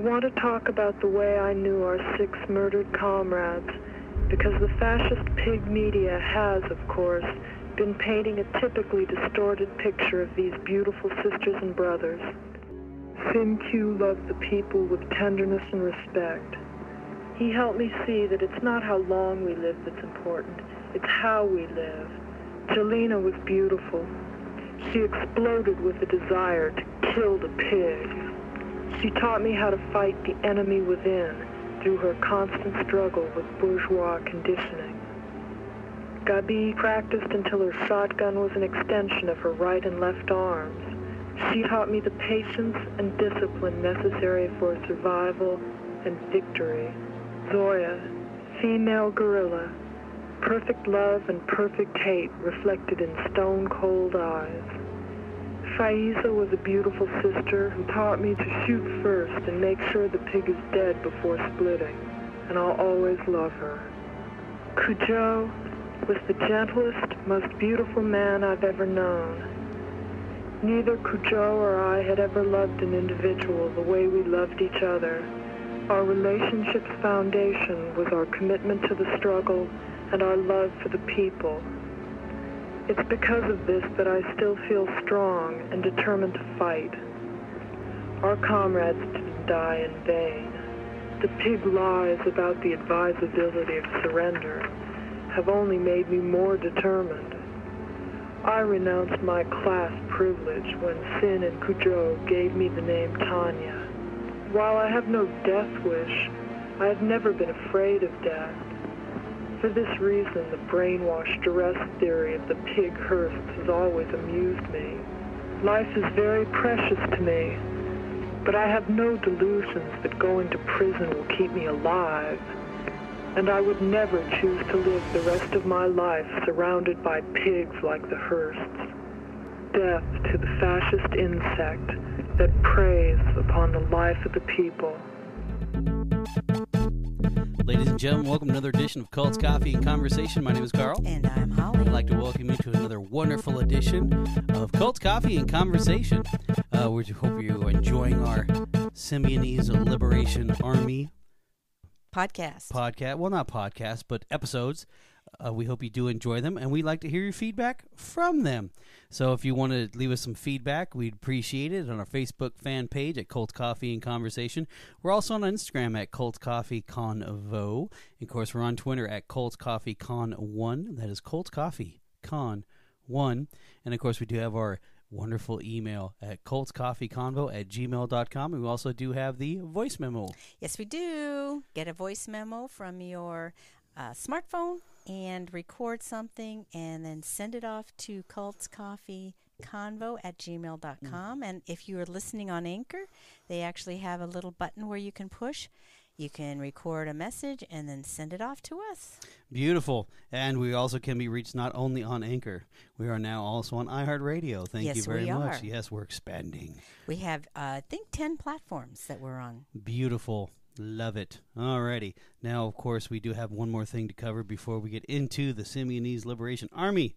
want to talk about the way I knew our six murdered comrades, because the fascist pig media has, of course, been painting a typically distorted picture of these beautiful sisters and brothers. Sim Q loved the people with tenderness and respect. He helped me see that it's not how long we live that's important, it's how we live. Gelina was beautiful. She exploded with a desire to kill the pig. She taught me how to fight the enemy within through her constant struggle with bourgeois conditioning. Gabi practiced until her shotgun was an extension of her right and left arms. She taught me the patience and discipline necessary for survival and victory. Zoya, female guerrilla, perfect love and perfect hate reflected in stone-cold eyes. Fahizah was a beautiful sister who taught me to shoot first and make sure the pig is dead before splitting, and I'll always love her. Cujo was the gentlest, most beautiful man I've ever known. Neither Cujo or I had ever loved an individual the way we loved each other. Our relationship's foundation was our commitment to the struggle and our love for the people. It's because of this that I still feel strong and determined to fight. Our comrades didn't die in vain. The pig lies about the advisability of surrender have only made me more determined. I renounced my class privilege when Cin and Cujo gave me the name Tania. While I have no death wish, I have never been afraid of death. For this reason, the brainwashed duress theory of the pig Hearsts has always amused me. Life is very precious to me, but I have no delusions that going to prison will keep me alive. And I would never choose to live the rest of my life surrounded by pigs like the Hearsts. Death to the fascist insect that preys upon the life of the people. Ladies and gentlemen, welcome to another edition of Cults Coffee and Conversation. My name is Carl. And I'm Holly. I'd like to welcome you to another wonderful edition of Cults Coffee and Conversation. Uh, we hope you're enjoying our Symbionese Liberation Army Podcast. podcast. Well, not podcast, but episodes. Uh, we hope you do enjoy them, and we'd like to hear your feedback from them. So if you want to leave us some feedback, we'd appreciate it on our Facebook fan page at Cults Coffee and Conversation. We're also on Instagram at Cults Coffee Convo. Of course, we're on Twitter at Cults Coffee Con One. That is Cults Coffee Con One. And of course, we do have our wonderful email at cultscoffeeconvo at gmail.com. And we also do have the voice memo. Yes, we do. Get a voice memo from your uh, smartphone and record something and then send it off to cultscoffeeconvo at gmail.com. And if you are listening on Anchor, they actually have a little button where you can push. You can record a message and then send it off to us. Beautiful. And we also can be reached not only on Anchor, we are now also on iHeartRadio. Thank Yes, you very we much. are. Yes, we're expanding. We have, uh, I think, 10 platforms that we're on. Beautiful. Love it. Alrighty. Now, of course, we do have one more thing to cover before we get into the Symbionese Liberation Army,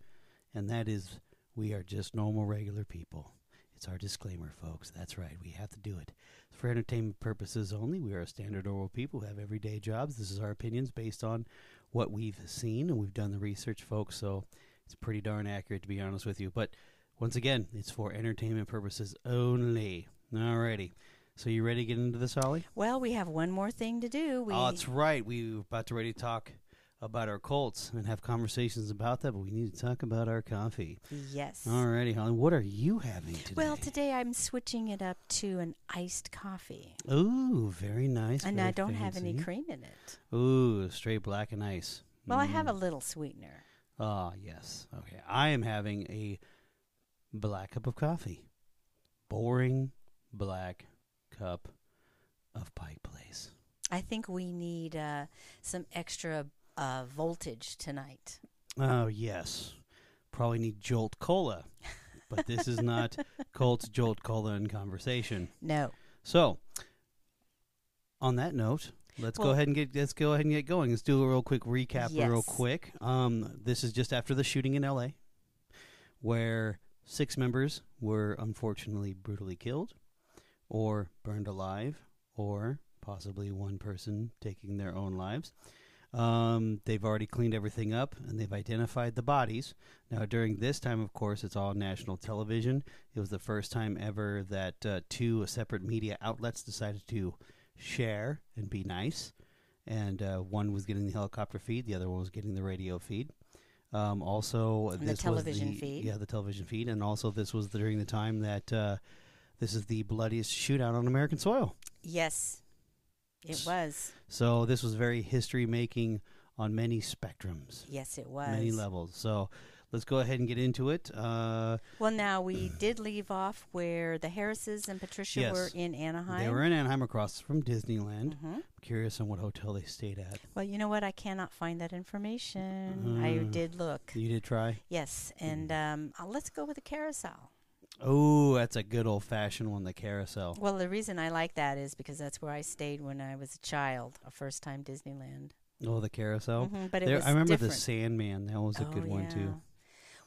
and that is we are just normal, regular people. It's our disclaimer, folks. That's right. We have to do it. For entertainment purposes only, we are a standard normal people who have everyday jobs. This is our opinions based on what we've seen, and we've done the research, folks, so it's pretty darn accurate, to be honest with you. But once again, it's for entertainment purposes only. Alrighty. So you ready to get into this, Holly? Well, we have one more thing to do. We, oh, that's right. We were about to ready to talk about our Colts and have conversations about that, but we need to talk about our coffee. Yes. Alrighty, Holly. What are you having today? Well, today I'm switching it up to an iced coffee. Ooh, very nice. and very I don't have any cream in it. Ooh, straight black and ice. Well, I have Mm. a little sweetener. Ah, yes. Okay. I am having a black cup of coffee. Boring black cup of Pike Place. I think we need uh, some extra uh, voltage tonight. Oh, yes. Probably need Jolt Cola. But this is not Colt's Jolt Cola in conversation. No. So, on that note, let's go ahead and get let's go ahead and get going. Let's do a real quick recap, real quick. Um, this is just after the shooting in L.A., where six members were unfortunately brutally killed, or burned alive, or possibly one person taking their own lives. Um, they've already cleaned everything up and they've identified the bodies. Now, during this time, of course, it's all national television. It was the first time ever that uh, two separate media outlets decided to share and be nice. And uh, one was getting the helicopter feed, the other one was getting the radio feed. Um, also, And the this television was the, feed. Yeah, the television feed, and also this was during the time that uh, this is the bloodiest shootout on American soil. Yes, it was. So this was very history making on many spectrums, Yes, it was. many levels. So let's go ahead and get into it. Uh, Well, now we did leave off where the Harrises and Patricia Yes. were in Anaheim. they were in Anaheim across from Disneyland. hmm Curious on what hotel they stayed at. Well, you know what? I cannot find that information. I Mm. did look. You did try? Yes, and um, uh, let's go with the carousel. Oh, that's a good old fashioned one, the carousel. Well, the reason I like that is because that's where I stayed when I was a child, a first time Disneyland. Oh, the carousel. Mhm, but There- I remember different. the Sandman. That was a Oh, good one too.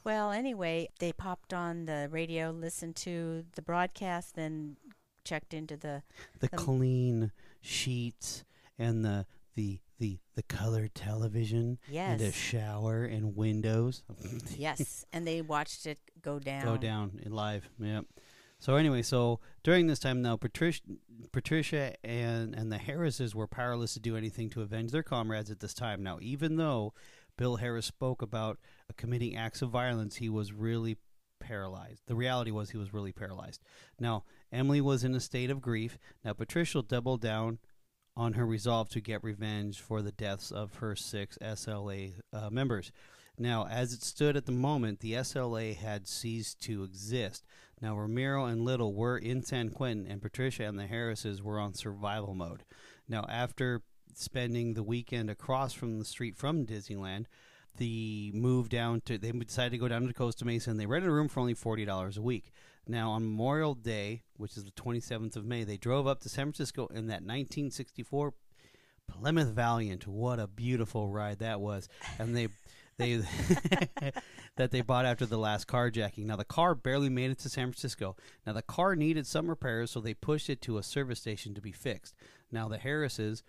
Well, anyway, they popped on the radio, listened to the broadcast, then checked into the. The Um, clean sheets and the the the the colored television Yes. and a shower and windows. yes, and they watched it go down. go down live. Yep. So anyway, so during this time now, Patricia, Patricia and and the Harrises were powerless to do anything to avenge their comrades at this time. Now, even though Bill Harris spoke about committing acts of violence, he was really paralyzed. The reality was he was really paralyzed. Now, Emily was in a state of grief. Now, Patricia doubled down on her resolve to get revenge for the deaths of her six SLA uh, members. Now, as it stood at the moment, the SLA had ceased to exist. Now, Remiro and Little were in San Quentin, and Patricia and the Harrises were on survival mode. Now, after spending the weekend across from the street from Disneyland, the move down to they decided to go down to Costa Mesa, and they rented a room for only forty dollars a week. Now, on Memorial Day, which is the twenty seventh of May, they drove up to San Francisco in that nineteen sixty four Plymouth Valiant. What a beautiful ride that was! And they they that they bought after the last carjacking. Now the car barely made it to San Francisco. Now the car needed some repairs, so they pushed it to a service station to be fixed. Now the Harrises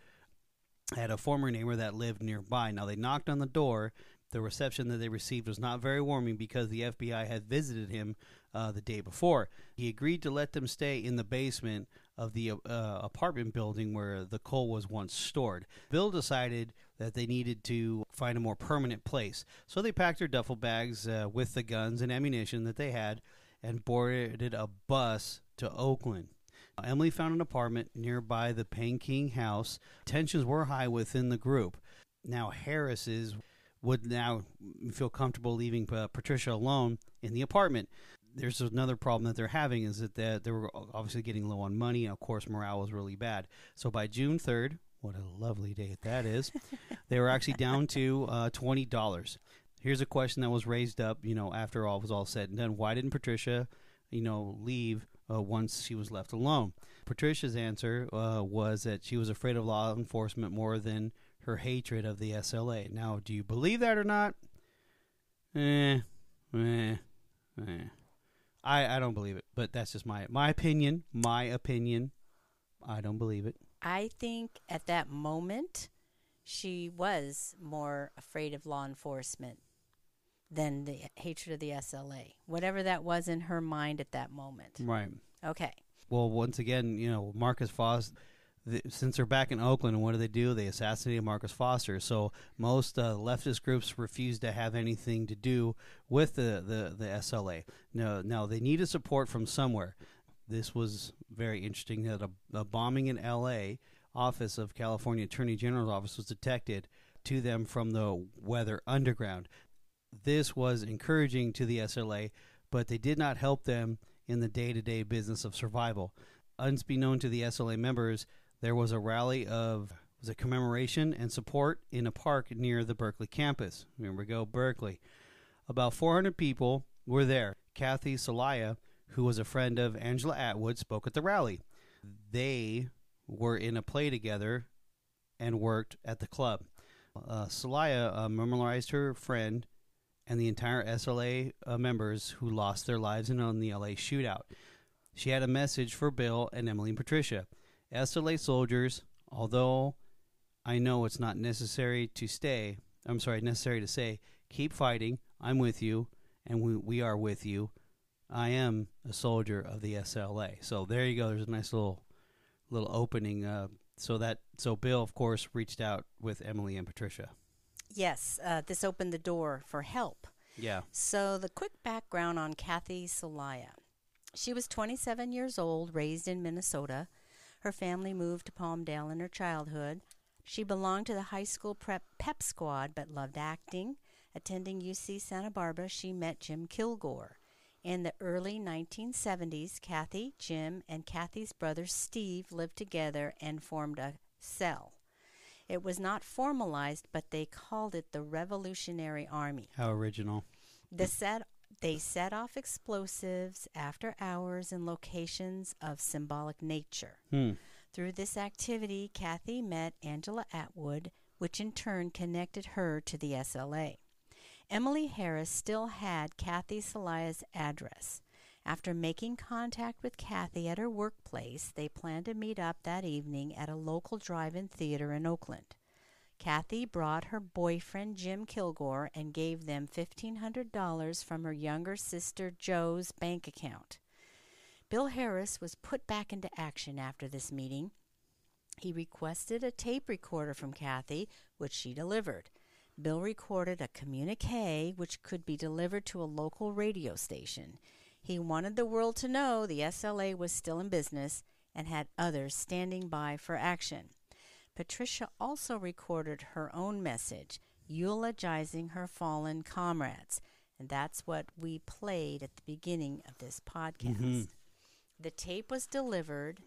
had a former neighbor that lived nearby. Now they knocked on the door. The reception that they received was not very warming because the FBI had visited him uh, the day before. He agreed to let them stay in the basement of the uh, apartment building where the coal was once stored. Bill decided that they needed to find a more permanent place, so they packed their duffel bags uh, with the guns and ammunition that they had and boarded a bus to Oakland. Emily found an apartment nearby the King house. Tensions were high within the group. Now Harris's would now feel comfortable leaving uh, Patricia alone in the apartment. There's another problem that they're having is that they, they were obviously getting low on money, and of course morale was really bad. So by June 3rd, what a lovely date that is, they were actually down to uh, twenty dollars. Here's a question that was raised up, you know, after all was all said and done. Why didn't Patricia, you know, leave uh, once she was left alone? Patricia's answer uh, was that she was afraid of law enforcement more than her hatred of the SLA. Now, do you believe that or not? Eh, eh, eh. I I don't believe it, but that's just my my opinion. My opinion. I don't believe it. I think at that moment, she was more afraid of law enforcement than the hatred of the SLA. Whatever that was in her mind at that moment. Right. Okay. Well, once again, you know, Marcus Foster. The, since they're back in Oakland, and what do they do? They assassinated Marcus Foster. So most uh, leftist groups refuse to have anything to do with the, the, the SLA. No, now they needed support from somewhere. This was very interesting that a, a bombing in L.A. office of California Attorney General's office was detected to them from the Weather Underground. This was encouraging to the SLA, but they did not help them in the day-to-day business of survival. Unbeknown to the SLA members, there was a rally of was a commemoration and support in a park near the Berkeley campus. We go, Berkeley. About 400 people were there. Kathy Soliah, who was a friend of Angela Atwood, spoke at the rally. They were in a play together and worked at the club. Uh, Soliah uh, memorialized her friend and the entire SLA uh, members who lost their lives in on the LA shootout. She had a message for Bill and Emily and Patricia. SLA soldiers, although I know it's not necessary to stay, I'm sorry, necessary to say, keep fighting. I'm with you, and we, we are with you. I am a soldier of the SLA. So there you go. There's a nice little little opening. Uh, so that so Bill, of course, reached out with Emily and Patricia. Yes, uh, this opened the door for help. Yeah. So the quick background on Kathy Soliah. She was 27 years old, raised in Minnesota. Her family moved to Palmdale in her childhood. She belonged to the high school prep pep squad but loved acting. Attending UC Santa Barbara, she met Jim Kilgore. In the early 1970s, Kathy, Jim, and Kathy's brother Steve lived together and formed a cell. It was not formalized, but they called it the Revolutionary Army. How original. The set, they set off explosives after hours in locations of symbolic nature. Hmm. Through this activity, Kathy met Angela Atwood, which in turn connected her to the SLA. Emily Harris still had Kathy Soliah's address. After making contact with Kathy at her workplace, they planned to meet up that evening at a local drive in theater in Oakland. Kathy brought her boyfriend Jim Kilgore and gave them $1,500 from her younger sister Joe's bank account. Bill Harris was put back into action after this meeting. He requested a tape recorder from Kathy, which she delivered. Bill recorded a communique which could be delivered to a local radio station. He wanted the world to know the SLA was still in business and had others standing by for action. Patricia also recorded her own message, eulogizing her fallen comrades. And that's what we played at the beginning of this podcast. Mm-hmm. The tape was delivered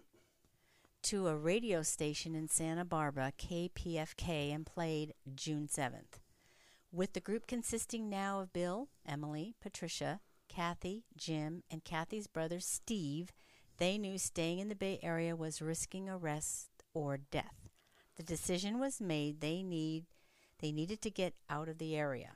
to a radio station in Santa Barbara, KPFK, and played June 7th. With the group consisting now of Bill, Emily, Patricia, Kathy, Jim, and Kathy's brother Steve, they knew staying in the Bay Area was risking arrest or death. The decision was made they need they needed to get out of the area.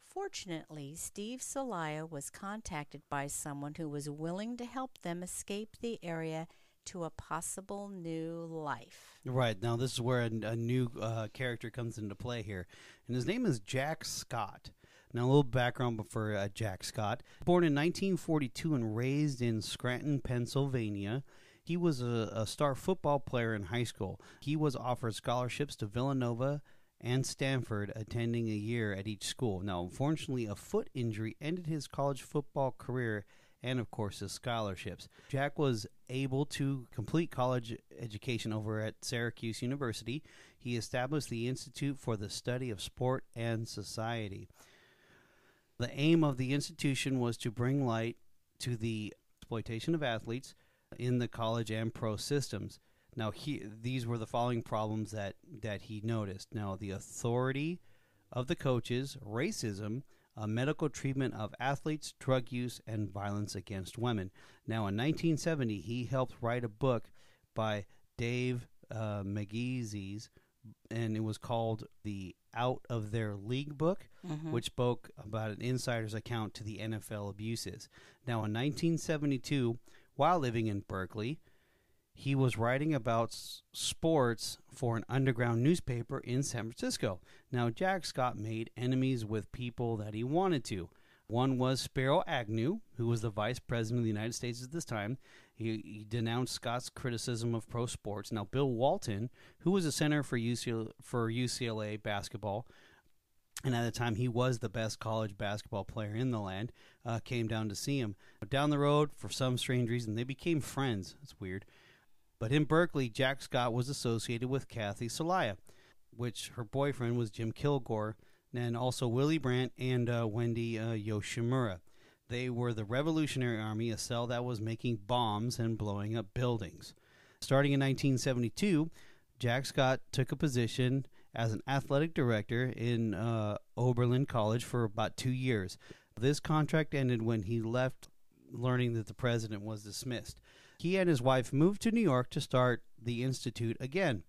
Fortunately, Steve Soliah was contacted by someone who was willing to help them escape the area to a possible new life. Right now, this is where a, a new uh, character comes into play here, and his name is Jack Scott. Now, a little background for uh, Jack Scott. Born in 1942 and raised in Scranton, Pennsylvania, he was a, a star football player in high school. He was offered scholarships to Villanova and Stanford, attending a year at each school. Now, unfortunately, a foot injury ended his college football career and, of course, his scholarships. Jack was able to complete college education over at Syracuse University. He established the Institute for the Study of Sport and Society. The aim of the institution was to bring light to the exploitation of athletes in the college and pro systems. Now, he, these were the following problems that, that he noticed. Now, the authority of the coaches, racism, uh, medical treatment of athletes, drug use, and violence against women. Now, in 1970, he helped write a book by Dave uh, and it was called the Out of Their League book, Mhm. which spoke about an insider's account to the NFL abuses. Now, in 1972, while living in Berkeley, he was writing about sports for an underground newspaper in San Francisco. Now, Jack Scott made enemies with people that he wanted to. One was Spiro Agnew, who was the vice president of the United States at this time. He, he denounced Scott's criticism of pro sports. Now, Bill Walton, who was a center for UCLA, for UCLA basketball, and at the time he was the best college basketball player in the land, uh, came down to see him. Down the road, for some strange reason, they became friends. It's weird. But in Berkeley, Jack Scott was associated with Kathy Soliah, which her boyfriend was Jim Kilgore, and also Willie Brandt and uh, Wendy uh, Yoshimura. They were the Revolutionary Army, a cell that was making bombs and blowing up buildings. Starting in 1972, Jack Scott took a position as an athletic director in uh, Oberlin College for about two years. This contract ended when he left, learning that the president was dismissed. He and his wife moved to New York to start the Institute again.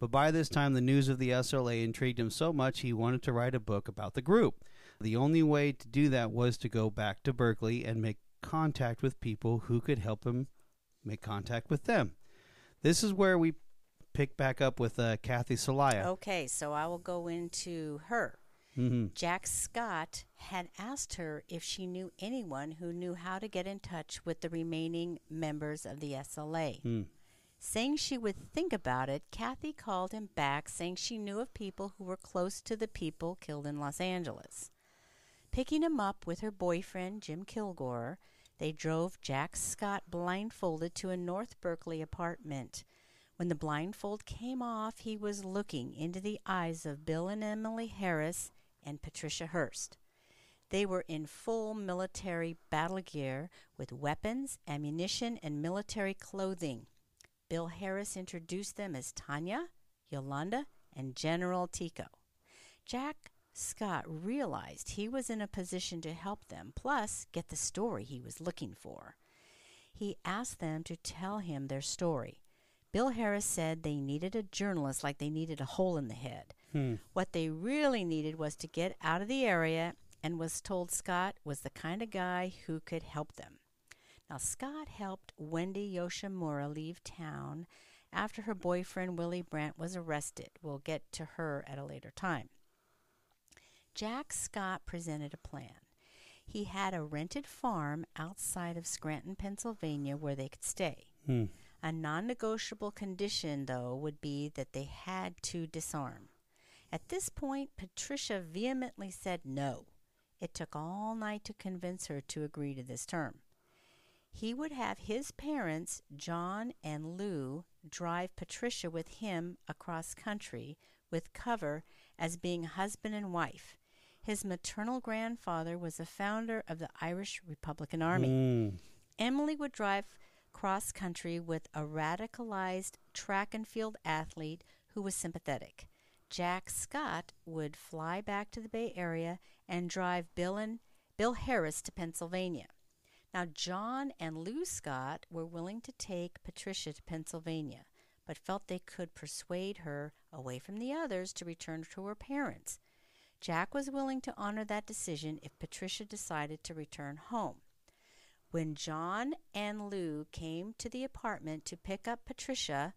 But by this time, the news of the SLA intrigued him so much he wanted to write a book about the group. The only way to do that was to go back to Berkeley and make contact with people who could help him make contact with them. This is where we pick back up with uh, Kathy Soliah. Okay, so I will go into her. Mm-hmm. Jack Scott had asked her if she knew anyone who knew how to get in touch with the remaining members of the SLA. Mm. Saying she would think about it, Kathy called him back saying she knew of people who were close to the people killed in Los Angeles. Picking him up with her boyfriend, Jim Kilgore, they drove Jack Scott blindfolded to a North Berkeley apartment. When the blindfold came off, he was looking into the eyes of Bill and Emily Harris and Patricia Hearst. They were in full military battle gear with weapons, ammunition, and military clothing. Bill Harris introduced them as Tania, Yolanda, and General Teko. Jack Scott realized he was in a position to help them, plus get the story he was looking for. He asked them to tell him their story. Bill Harris said they needed a journalist like they needed a hole in the head. Hmm. What they really needed was to get out of the area and was told Scott was the kind of guy who could help them. Now, Scott helped Wendy Yoshimura leave town after her boyfriend Willie Brandt was arrested. We'll get to her at a later time. Jack Scott presented a plan. He had a rented farm outside of Scranton, Pennsylvania, where they could stay. Hmm. A non negotiable condition, though, would be that they had to disarm. At this point, Patricia vehemently said no. It took all night to convince her to agree to this term. He would have his parents, John and Lou, drive Patricia with him across country with cover as being husband and wife. His maternal grandfather was a founder of the Irish Republican Army. Mm. Emily would drive cross country with a radicalized track and field athlete who was sympathetic. Jack Scott would fly back to the Bay Area and drive Bill and Bill Harris to Pennsylvania. Now John and Lou Scott were willing to take Patricia to Pennsylvania, but felt they could persuade her away from the others to return to her parents. Jack was willing to honor that decision if Patricia decided to return home. When John and Lou came to the apartment to pick up Patricia,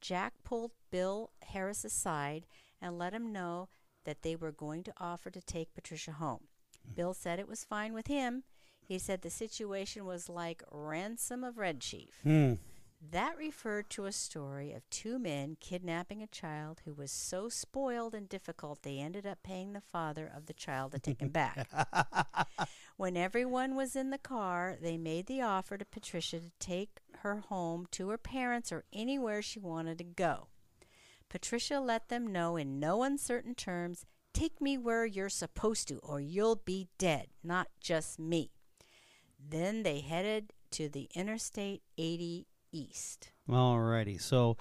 Jack pulled Bill Harris aside and let him know that they were going to offer to take Patricia home. Bill said it was fine with him. He said the situation was like ransom of Red Chief. Hmm. That referred to a story of two men kidnapping a child who was so spoiled and difficult they ended up paying the father of the child to take him back. when everyone was in the car, they made the offer to Patricia to take her home to her parents or anywhere she wanted to go. Patricia let them know in no uncertain terms take me where you're supposed to, or you'll be dead, not just me. Then they headed to the Interstate 80 East. Alrighty, so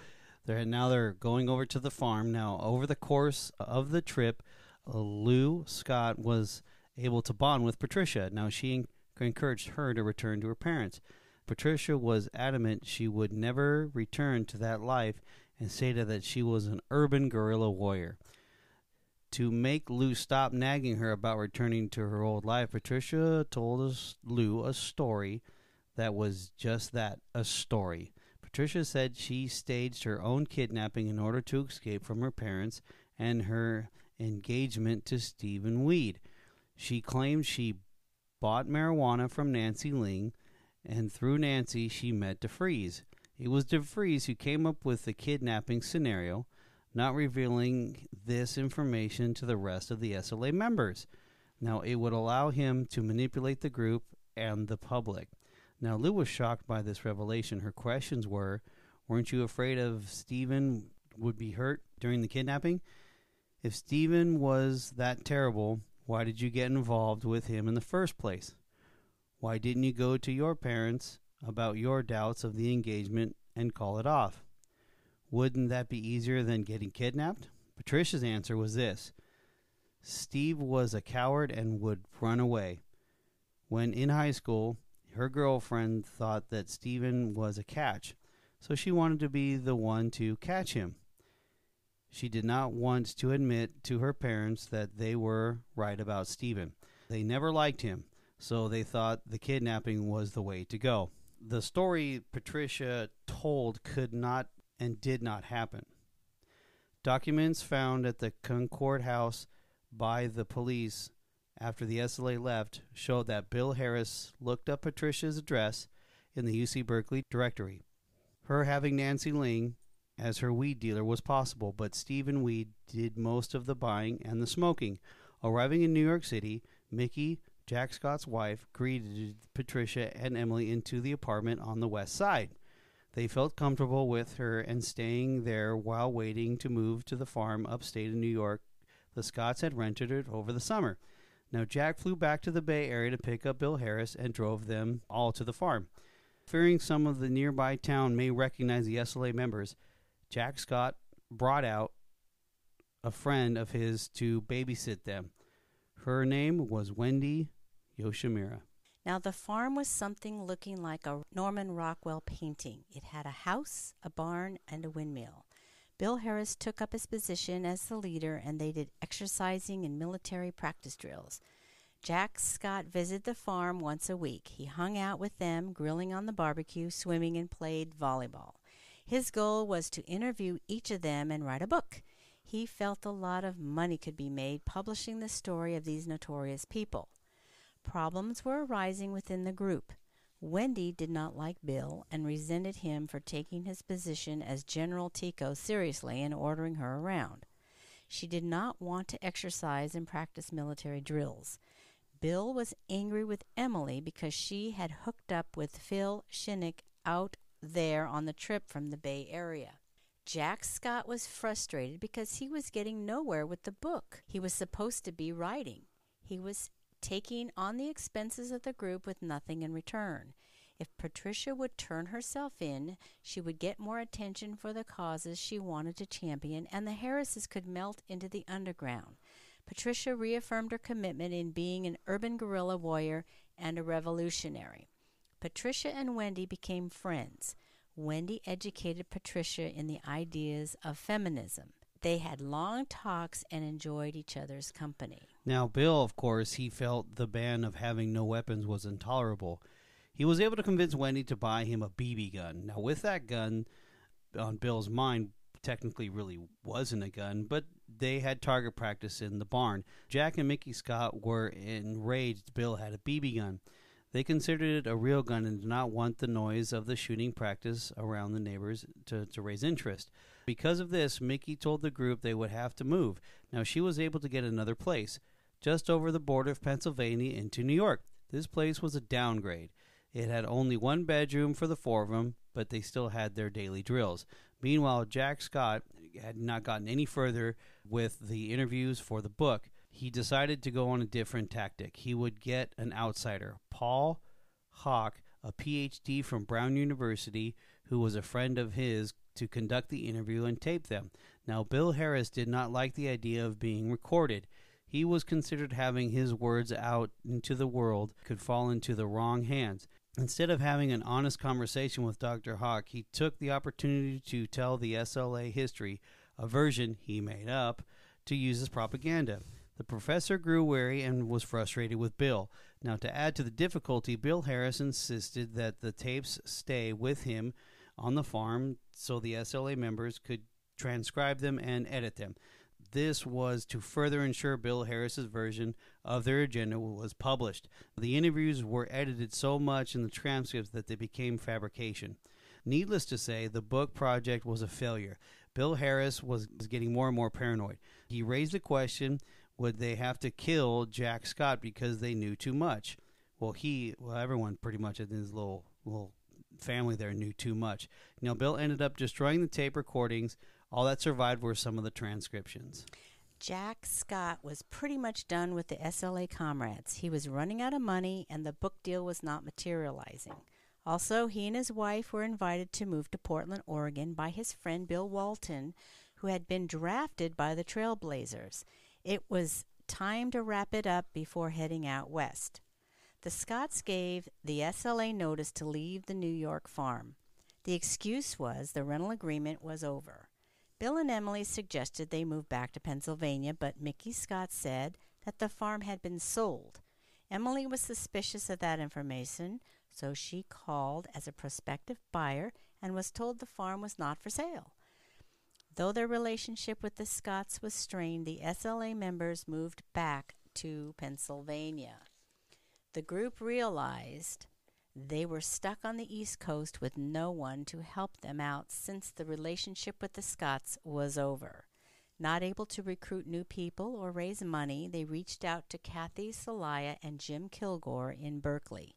they're now they're going over to the farm. Now, over the course of the trip, uh, Lou Scott was able to bond with Patricia. Now, she encouraged her to return to her parents. Patricia was adamant she would never return to that life and stated that she was an urban guerrilla warrior. To make Lou stop nagging her about returning to her old life, Patricia told us Lou a story that was just that a story. Patricia said she staged her own kidnapping in order to escape from her parents and her engagement to Stephen Weed. She claimed she bought marijuana from Nancy Ling, and through Nancy she met DeFreeze. It was DeFreeze who came up with the kidnapping scenario, not revealing this information to the rest of the SLA members. Now, it would allow him to manipulate the group and the public. Now, Lou was shocked by this revelation. Her questions were Weren't you afraid of Stephen would be hurt during the kidnapping? If Stephen was that terrible, why did you get involved with him in the first place? Why didn't you go to your parents about your doubts of the engagement and call it off? Wouldn't that be easier than getting kidnapped? Patricia's answer was this Steve was a coward and would run away. When in high school, her girlfriend thought that Stephen was a catch, so she wanted to be the one to catch him. She did not want to admit to her parents that they were right about Stephen. They never liked him, so they thought the kidnapping was the way to go. The story Patricia told could not and did not happen. Documents found at the Concord House by the police after the SLA left showed that Bill Harris looked up Patricia's address in the UC Berkeley directory. Her having Nancy Ling as her weed dealer was possible, but Stephen Weed did most of the buying and the smoking. Arriving in New York City, Mickey, Jack Scott's wife, greeted Patricia and Emily into the apartment on the west side. They felt comfortable with her and staying there while waiting to move to the farm upstate in New York the Scotts had rented it over the summer. Now, Jack flew back to the Bay Area to pick up Bill Harris and drove them all to the farm. Fearing some of the nearby town may recognize the SLA members, Jack Scott brought out a friend of his to babysit them. Her name was Wendy Yoshimura. Now, the farm was something looking like a Norman Rockwell painting. It had a house, a barn, and a windmill. Bill Harris took up his position as the leader, and they did exercising and military practice drills. Jack Scott visited the farm once a week. He hung out with them, grilling on the barbecue, swimming, and played volleyball. His goal was to interview each of them and write a book. He felt a lot of money could be made publishing the story of these notorious people. Problems were arising within the group. Wendy did not like Bill and resented him for taking his position as General Teko seriously and ordering her around. She did not want to exercise and practice military drills. Bill was angry with Emily because she had hooked up with Phil Shinnick out there on the trip from the Bay Area. Jack Scott was frustrated because he was getting nowhere with the book he was supposed to be writing. He was taking on the expenses of the group with nothing in return. If Patricia would turn herself in, she would get more attention for the causes she wanted to champion, and the Harrises could melt into the underground. Patricia reaffirmed her commitment in being an urban guerrilla warrior and a revolutionary. Patricia and Wendy became friends. Wendy educated Patricia in the ideas of feminism. They had long talks and enjoyed each other's company. Now, Bill, of course, he felt the ban of having no weapons was intolerable. He was able to convince Wendy to buy him a BB gun. Now, with that gun on Bill's mind, technically really wasn't a gun, but they had target practice in the barn. Jack and Mickey Scott were enraged Bill had a BB gun. They considered it a real gun and did not want the noise of the shooting practice around the neighbors to, to raise interest. Because of this, Mickey told the group they would have to move. Now, she was able to get another place, just over the border of Pennsylvania into New York. This place was a downgrade. It had only one bedroom for the four of them, but they still had their daily drills. Meanwhile, Jack Scott had not gotten any further with the interviews for the book. He decided to go on a different tactic. He would get an outsider, Paul Hawk, a PhD from Brown University, who was a friend of his, to conduct the interview and tape them. Now, Bill Harris did not like the idea of being recorded. He was considered having his words out into the world could fall into the wrong hands. Instead of having an honest conversation with Dr. Hawk, he took the opportunity to tell the SLA history, a version he made up, to use as propaganda. The professor grew weary and was frustrated with Bill. Now, to add to the difficulty, Bill Harris insisted that the tapes stay with him on the farm so the SLA members could transcribe them and edit them. This was to further ensure Bill Harris's version of their agenda was published. The interviews were edited so much in the transcripts that they became fabrication. Needless to say, the book project was a failure. Bill Harris was getting more and more paranoid. He raised the question would they have to kill Jack Scott because they knew too much? Well, he, well, everyone pretty much in his little little family there knew too much. Now, Bill ended up destroying the tape recordings. All that survived were some of the transcriptions. Jack Scott was pretty much done with the SLA comrades. He was running out of money and the book deal was not materializing. Also, he and his wife were invited to move to Portland, Oregon by his friend Bill Walton, who had been drafted by the Trailblazers. It was time to wrap it up before heading out west. The Scotts gave the SLA notice to leave the New York farm. The excuse was the rental agreement was over. Bill and Emily suggested they move back to Pennsylvania, but Mickey Scott said that the farm had been sold. Emily was suspicious of that information, so she called as a prospective buyer and was told the farm was not for sale. Though their relationship with the Scotts was strained, the SLA members moved back to Pennsylvania. The group realized they were stuck on the East Coast with no one to help them out since the relationship with the Scotts was over. Not able to recruit new people or raise money, they reached out to Kathy Soliah and Jim Kilgore in Berkeley.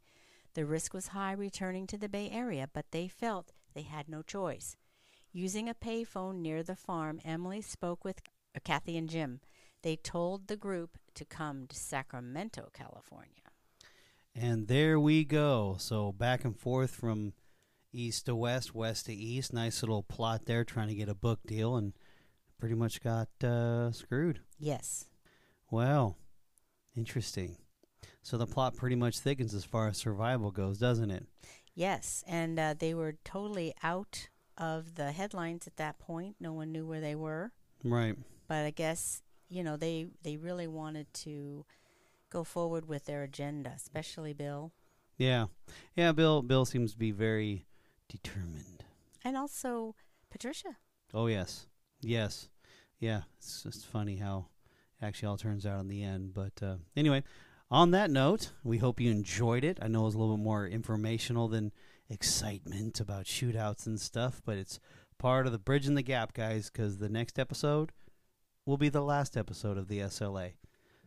The risk was high returning to the Bay Area, but they felt they had no choice. Using a payphone near the farm, Emily spoke with Kathy and Jim. They told the group to come to Sacramento, California. And there we go. So back and forth from east to west, west to east. Nice little plot there, trying to get a book deal, and pretty much got uh, screwed. Yes. Well, interesting. So the plot pretty much thickens as far as survival goes, doesn't it? Yes, and uh, they were totally out of the headlines at that point. No one knew where they were. Right. But I guess you know they they really wanted to go forward with their agenda, especially Bill. Yeah. Yeah, Bill Bill seems to be very determined. And also Patricia. Oh yes. Yes. Yeah. It's just funny how actually all turns out in the end. But uh, anyway, on that note, we hope you enjoyed it. I know it was a little bit more informational than excitement about shootouts and stuff, but it's part of the bridging the gap, guys, because the next episode will be the last episode of the SLA.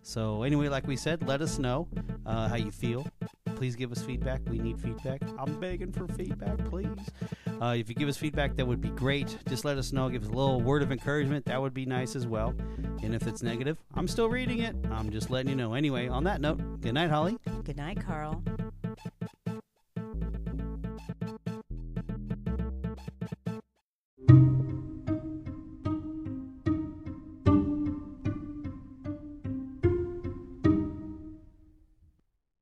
So, anyway, like we said, let us know uh, how you feel. Please give us feedback. We need feedback. I'm begging for feedback, please. Uh, if you give us feedback, that would be great. Just let us know. Give us a little word of encouragement. That would be nice as well. And if it's negative, I'm still reading it. I'm just letting you know. Anyway, on that note, good night, Holly. Good night, Carl.